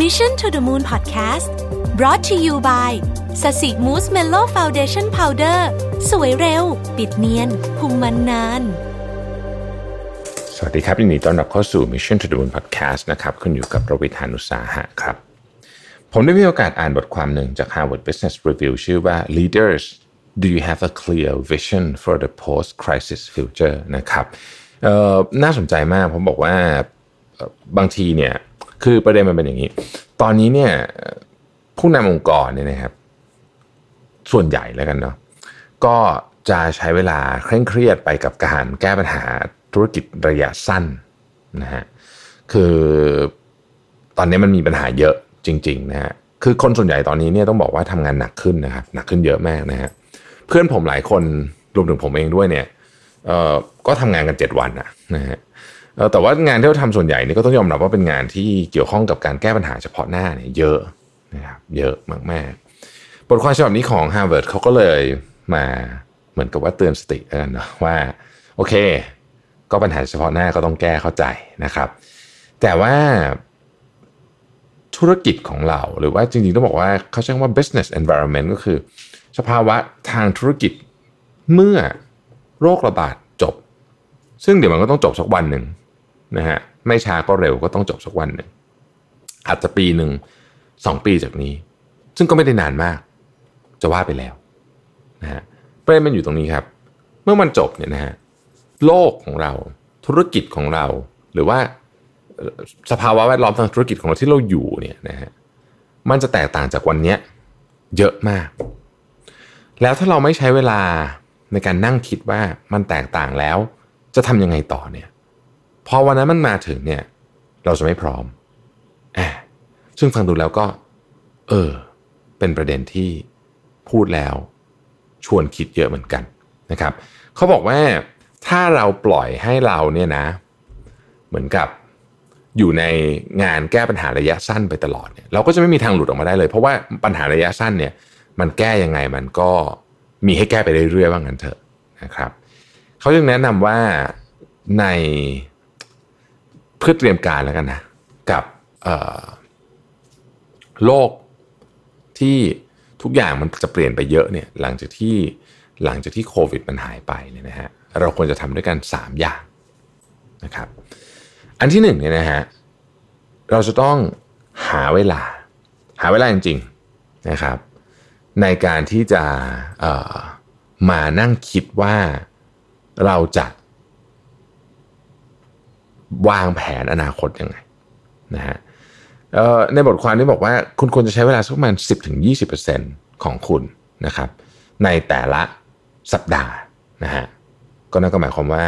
Mission to the Moon Podcast brought to you by Sasi Mousse Mellow Foundation Powder สวยเร็ว ปิดเนียนคุมมันนาน สวัสดีครับยินดีต้อนรับเข้าสู่ Mission to the Moon Podcast นะครับคุณอยู่กับรวิศ หาญอุตสาหะครับ ผมได้มีโอกาสอ่านบทความหนึ่งจาก Harvard Business Review ชื่อว่า Leaders Do you have a clear vision for the post-crisis future นะครับน่าสนใจมากผมบอกว่าบางทีเนี่ย คือประเด็นมันเป็นอย่างนี้ ตอนนี้เนี่ยผู้นำองค์กรเนี่ยนะครับ ส่วนใหญ่แล้วกันเนาะก็จะใช้เวลาเคร่งเครียดไปกับการแก้ปัญหาธุรกิจระยะสั้นนะฮะคือตอนนี้มันมีปัญหาเยอะจริงๆนะฮะคือคนส่วนใหญ่ตอนนี้เนี่ยต้องบอกว่าทำงานหนักขึ้นนะครับหนักขึ้นเยอะมากนะฮะเพื่อนผมหลายคนรวมถึงผมเองด้วยเนี่ยเอ่อก็ทำงานกัน 7 วันอะนะฮะ แต่ว่างานที่เราทำส่วนใหญ่นี่ก็ต้องยอมรับว่าเป็นงานที่เกี่ยวข้องกับการแก้ปัญหาเฉพาะหน้าเนี่ยเยอะนะครับเยอะมากๆ บทความฉบับนี้ของ Harvard เขาก็เลยมาเหมือนกับว่าเตือนสติกันเนาะว่าโอเค ก็ปัญหาเฉพาะหน้าก็ต้องแก้เข้าใจนะครับ แต่ว่าธุรกิจของเราหรือว่าจริงๆต้องบอกว่าเขาใช้คำว่า business environment ก็คือ สภาวะทางธุรกิจเมื่อโรคระบาดจบ ซึ่งเดี๋ยวมันก็ต้องจบสักวันหนึ่ง นะฮะไม่ช้าก็เร็วก็ต้องจบสักวันหนึ่งอาจจะปีหนึ่งสองปีจากนี้ ซึ่งก็ไม่ได้นานมาก จะว่าไปแล้วนะฮะประเด็นมันอยู่ตรงนี้ครับ เมื่อมันจบเนี่ยนะฮะโลกของเราธุรกิจของเรา หรือว่าสภาวะแวดล้อมทางธุรกิจของเราที่เราอยู่เนี่ยนะฮะมันจะแตกต่างจากวันนี้เยอะมาก แล้วถ้าเราไม่ใช้เวลาในการนั่งคิดว่ามันแตกต่างแล้ว จะทำยังไงต่อเนี่ย พอวันนั้นมันมาถึงเนี่ย เราจะไม่พร้อมอซึ่งฟังดูแล้วก็ เออ เป็นประเด็นที่พูดแล้ว ชวนคิดเยอะเหมือนกันนะครับเขาบอกว่าถ้าเราปล่อยให้เราเนี่ยนะ เหมือนกับอยู่ในงานแก้ปัญหาระยะสั้นไปตลอดเนี่ยเราก็จะไม่มีทางหลุดออกมาได้เลย เพราะว่าปัญหาระยะสั้นเนี่ยมันแก้ยังไงมันก็มีให้แก้ไปเรื่อยๆว่างั้นเถอะนะครับเขาจึงแนะนำว่าใน เพื่อเตรียมการแล้วกันนะ กับโลกที่ทุกอย่างมันจะเปลี่ยนไปเยอะเนี่ยหลังจากที่หลังจากที่โควิดมันหายไปเนี่ยนะฮะเราควรจะทำด้วยกัน 3 อย่างนะครับ อันที่หนึ่งเนี่ยนะฮะเราจะต้องหาเวลา หาเวลาจริงๆนะครับ ในการที่จะมานั่งคิดว่าเราจะ วางแผนอนาคตยังไงนะฮะในบทความนี้บอกว่าคุณควรจะใช้เวลาสักประมาณ 10-20%ของคุณนะครับ ในแต่ละสัปดาห์นะฮะก็นั่นก็หมายความว่า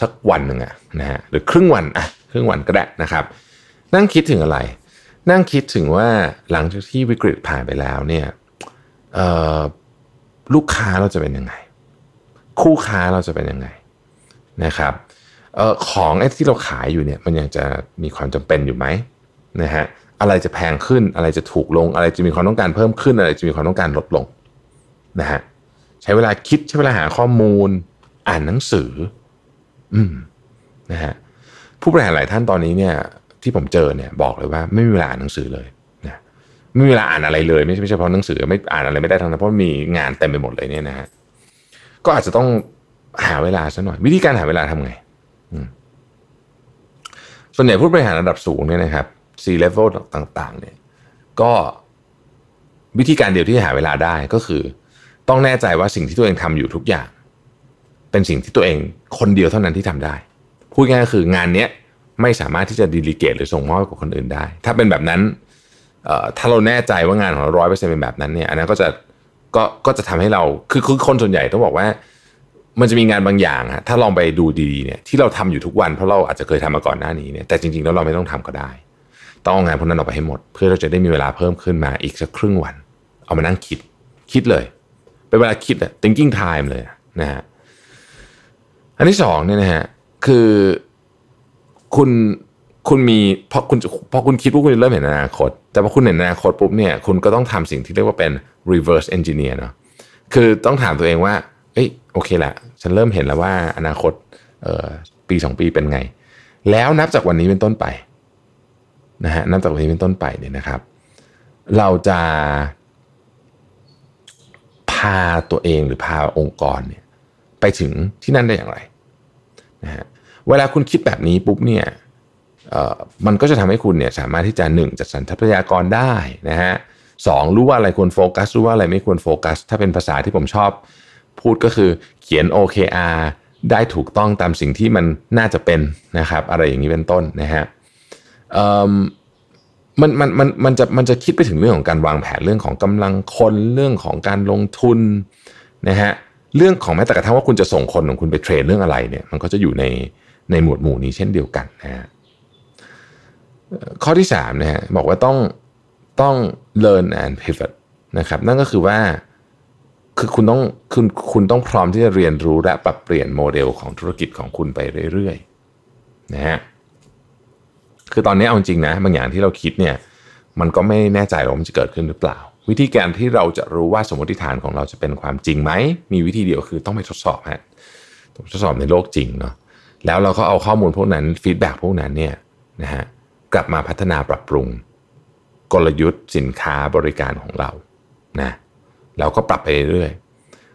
สักวันหนึ่งอะนะฮะหรือครึ่งวันอะครึ่งวันก็ได้นะครับ นั่งคิดถึงอะไร นั่งคิดถึงว่าหลังจากที่วิกฤตผ่านไปแล้วเนี่ยลูกค้าเราจะเป็นยังไง คู่ค้าเราจะเป็นยังไงนะครับ ออของไอ้ที่เราขายอยู่เนี่ยมันยังจะมีความจำเป็นอยู่ไหมนะฮะอะไรจะแพงขึ้นอะไรจะถูกลง อะไรจะมีความต้องการเพิ่มขึ้น อะไรจะมีความต้องการลดลงนะฮะใช้เวลาคิดใช้เวลาหาข้อมูล อ่านหนังสือ อืมนะฮะผู้บริหารหลายท่านตอนนี้เนี่ย ที่ผมเจอเนี่ยบอกเลยว่าไม่มีเวลาอ่านหนังสือเลยนะไม่มีเวลาอ่านอะไรเลย ไม่ใช่ไม่ใช่เฉพาะหนังสือไม่อ่านอะไรไม่ได้ทั้งนั้นเพราะมีงานเต็มไปหมดเลยเนี่ยนะฮะก็อาจจะต้องหาเวลาสักหน่อย วิธีการหาเวลาทำไง ส่วนใหญ่ผู้บริหารระดับสูงเนี่ยนะครับ C level ต่างๆ เนี่ย ก็วิธีการเดียวที่หาเวลาได้ก็คือ ต้องแน่ใจว่าสิ่งที่ตัวเองทำอยู่ทุกอย่าง เป็นสิ่งที่ตัวเองคนเดียวเท่านั้นที่ทำได้ พูดง่ายๆก็คืองานเนี้ยไม่สามารถที่จะดีลิเกตหรือส่งมอบให้กับคนอื่นได้ ถ้าเป็นแบบนั้นถ้าเราแน่ใจว่างานของเราร้อยเปอร์เซ็นเป็นแบบนั้นเนี่ยอันนั้นก็จะก็ก็จะทำให้เราคือคือคนส่วนใหญ่ต้องบอกว่า มันจะมีงานบางอย่างอะถ้าลองไปดูดีๆเนี่ยที่เราทำอยู่ทุกวันเพราะเราอาจจะเคยทำมาก่อนหน้านี้เนี่ยแต่จริงๆแล้วเราไม่ต้องทำก็ได้ ต้องเอางานพวกนั้นออกไปให้หมด เพื่อเราจะได้มีเวลาเพิ่มขึ้นมาอีกสักครึ่งวัน เอามานั่งคิด คิดเลยเป็นเวลาคิดอะ thinking time เลยนะฮะอันที่สองเนี่ยนะฮะคือคุณคุณมีพอคุณพอคุณคิดว่าคุณจะเริ่มเห็นอนาคต แต่พอคุณเห็นอนาคตปุ๊บเนี่ยคุณก็ต้องทำสิ่งที่เรียกว่าเป็น reverse engineer เนาะคือต้องถามตัวเองว่าเอ้ย โอเคแหละ ฉันเริ่มเห็นแล้วว่าอนาคตปีสองปีเป็นไง แล้วนับจากวันนี้เป็นต้นไปนะฮะนับจากวันนี้เป็นต้นไปเนี่ยนะครับ เราจะพาตัวเองหรือพาองค์กรเนี่ยไปถึงที่นั่นได้อย่างไรนะฮะเวลาคุณคิดแบบนี้ปุ๊บเนี่ยมันก็จะทำให้คุณเนี่ยสามารถที่จะหนึ่งจัดสรรทรัพยากรได้นะฮะสองรู้ว่าอะไรควรโฟกัสรู้ว่าอะไรไม่ควรโฟกัส ถ้าเป็นภาษาที่ผมชอบ พูดก็คือเขียน OKR ได้ถูกต้องตามสิ่งที่มันน่าจะเป็นนะครับอะไรอย่างนี้เป็นต้นนะฮะมันมันมันมันจะมันจะคิดไปถึงเรื่องของการวางแผนเรื่องของกำลังคนเรื่องของการลงทุนนะฮะเรื่องของแม้แต่กระทั่งว่าคุณจะส่งคนของคุณไปเทรนเรื่องอะไรเนี่ยมันก็จะอยู่ในในหมวดหมู่นี้เช่นเดียวกันนะฮะข้อที่3นะฮะบอกว่าต้องต้อง learn and pivot นะครับนั่นก็คือว่า คือคุณต้องคุณคุณต้องพร้อมที่จะเรียนรู้และปรับเปลี่ยนโมเดลของธุรกิจของคุณไปเรื่อยๆนะฮะคือตอนนี้เอาจริงนะบางอย่างที่เราคิดเนี่ยมันก็ไม่แน่ใจว่ามันจะเกิดขึ้นหรือเปล่า วิธีการที่เราจะรู้ว่าสมมติฐานของเราจะเป็นความจริงไหม มีวิธีเดียวคือต้องไปทดสอบฮะทดสอบในโลกจริงเนาะแล้วเราก็เอาข้อมูลพวกนั้น feedback พวกนั้นเนี่ยนะฮะกลับมาพัฒนาปรับปรุง กลยุทธ์สินค้าบริการของเรานะ เราก็ปรับไปเรื่อย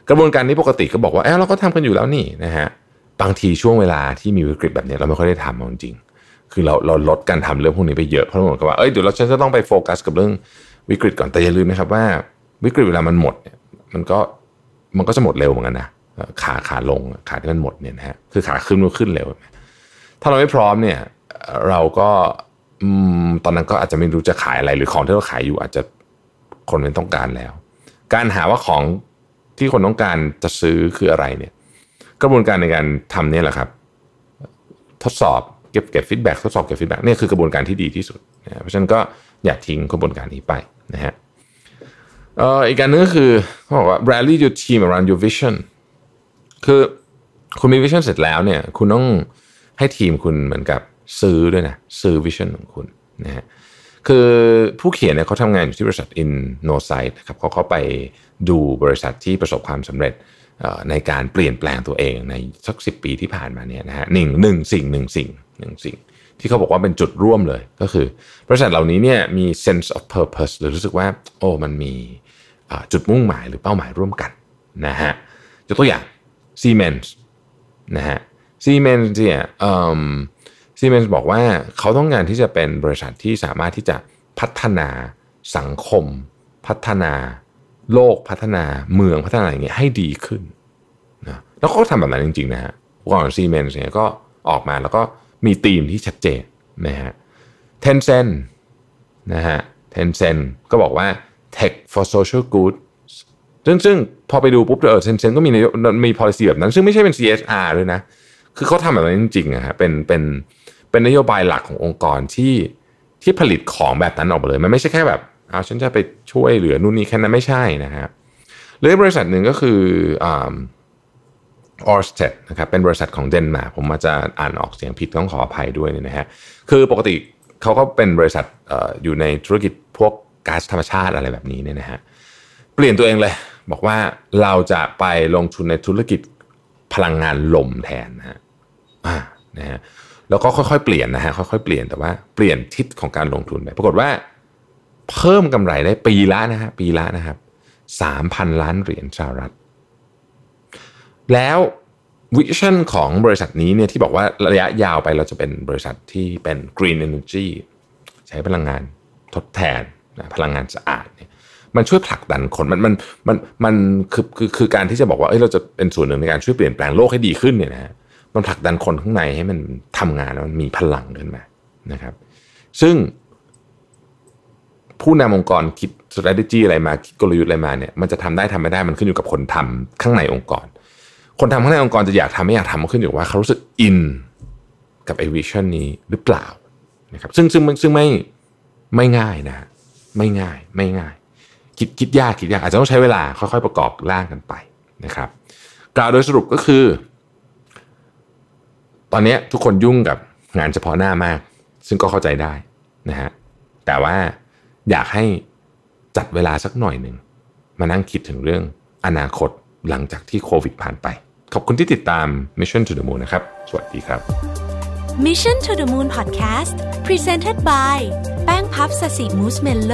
กระบวนการนี้ปกติก็บอกว่าเออเราก็ทำกันอยู่แล้วนี่นะฮะบางทีช่วงเวลาที่มีวิกฤตแบบนี้เราไม่ค่อยได้ทำจริง คือเราเราลดการทำเรื่องพวกนี้ไปเยอะเพราะเหมือนกับว่าเอ้ยเดี๋ยวเราจะต้องไปโฟกัสกับเรื่องวิกฤตก่อนแต่อย่าลืมนะครับว่าวิกฤตเวลามันหมดมันก็มันก็จะหมดเร็วเหมือนกันนะขาขาลงขาที่มันหมดเนี่ยนะฮะคือขาขึ้นมันขึ้นเร็ว ถ้าเราไม่พร้อมเนี่ยเราก็ตอนนั้นก็อาจจะไม่รู้จะขายอะไรหรือของที่เราขายอยู่อาจจะคนไม่ต้องการแล้ว การหาว่าของที่คนต้องการจะซื้อคืออะไรเนี่ย กระบวนการในการทำนี่แหละครับ ทดสอบเก็บเก็บ feedback ทดสอบเก็บ feedback นี่คือกระบวนการที่ดีที่สุดนะเพราะฉะนั้นก็อย่าทิ้งกระบวนการนี้ไปนะฮะเอ่ออีกการนึงก็คือเขาบอกว่า rally your team around your vision คือคุณมีวิชั่นเสร็จแล้วเนี่ยคุณต้องให้ทีมคุณเหมือนกับซื้อด้วยนะซื้อวิชั่นของคุณนะฮะ คือผู้เขียนเนี่ยเขาทำงานอยู่ที่บริษัท InnoSight นะครับเขาเข้าไปดูบริษัทที่ประสบความสำเร็จในการเปลี่ยนแปลงตัวเองในสักสิปีที่ผ่านมาเนี่ยนะฮะหนึ่งหนึ่งสิ่งหนึ่งสิ่งหนึ่งสิ่ง ที่เขาบอกว่าเป็นจุดร่วมเลยก็คือบริษัทเหล่านี้เนี่ยมี sense of purpose หรือรู้สึกว่าโอ้มันมีจุดมุ่งหมายหรือเป้าหมายร่วมกันนะฮะยกตัวอย่าง Siemens นะฮะ Siemens เนี่ย ซีเมนส์บอกว่าเขาต้องการที่จะเป็นบริษัทที่สามารถที่จะพัฒนาสังคม พัฒนาโลกพัฒนาเมืองพัฒนาอะไรเงี้ยให้ดีขึ้นนะแล้วเขาก็ทำแบบนั้นจริงๆนะฮะก่อนซีเมนส์เนี่ยก็ออกมาแล้วก็มีธีมที่ชัดเจนนะฮะเทนเซนนะฮะเทนเซนก็บอกว่า tech for social good ซึ่งซึ่งพอไปดูปุ๊บเออเทนเซนก็มีมี policy แบบนั้น ซึ่งไม่ใช่เป็น CSR ด้วยนะ คือเขาทำแบบนั้นจริงๆนะฮะเป็นเป็น เป็นนโยบายหลักขององค์กรที่ที่ผลิตของแบบนั้นออกมาเลย มันไม่ใช่แค่แบบเอาฉันจะไปช่วยเหลือนู่นนี่แค่นั้นไม่ใช่นะครับหรือบริษัทหนึ่งก็คือออร์สเตดนะครับเป็นบริษัทของเดนมาร์กผมมาจะอ่านออกเสียงผิดต้องขออภัยด้วยนะฮะคือปกติเขาก็เป็นบริษัทออยู่ในธุรกิจพวกก๊าซธรรมชาติอะไรแบบนี้เนี่ยนะฮะเปลี่ยนตัวเองเลย บอกว่าเราจะไปลงทุนในธุรกิจพลังงานลมแทนนะฮะนะฮะ แล้วก็ค่อยๆเปลี่ยนนะฮะค่อยๆเปลี่ยนแต่ว่าเปลี่ยนทิศของการลงทุนไปปรากฏว่าเพิ่มกำไรได้ปีละนะฮะปีละนะครับสามพันล้านเหรียญสหรัฐ แล้ววิชั่นของบริษัทนี้เนี่ยที่บอกว่าระยะยาวไปเราจะเป็นบริษัทที่เป็น Green Energy ใช้พลังงานทดแทนนะพลังงานสะอาดเนี่ยมันช่วยผลักดันคนมันมันมันมันคือคือคือการที่จะบอกว่าเอ้ยเราจะเป็นส่วนหนึ่งในการช่วยเปลี่ยนแปลงโลกให้ดีขึ้นเนี่ยนะ มันผลักดันคนข้างในให้มันทำงานแล้วมันมีพลังขึ้นมานะครับ ซึ่งผู้นำองค์กรคิด strategy อะไรมาคิดกลยุทธ์อะไรมาเนี่ยมันจะทำได้ทำไม่ได้มันขึ้นอยู่กับคนทำข้างในองค์กร คนทำข้างในองค์กรจะอยากทำไม่อยากทำมันขึ้นอยู่ว่าเขารู้สึกอินกับไอวิชั่นนี้หรือเปล่านะครับซึ่งซึ่งซึ่งไม่ไม่ง่ายนะไม่ง่ายไม่ง่าย คิดคิดยากคิดยากอาจจะต้องใช้เวลาค่อยๆประกอบร่างกันไปนะครับกล่าวโดยสรุปก็คือ ตอนนี้ทุกคนยุ่งกับงานเฉพาะหน้ามาก ซึ่งก็เข้าใจได้นะฮะแต่ว่าอยากให้จัดเวลาสักหน่อยหนึ่งมานั่งคิดถึงเรื่องอนาคตหลังจากที่โควิดผ่านไป ขอบคุณที่ติดตาม Mission to the Moon นะครับ สวัสดีครับ Mission to the Moon Podcast Presented by แป้งพับสสิมูสเมลโล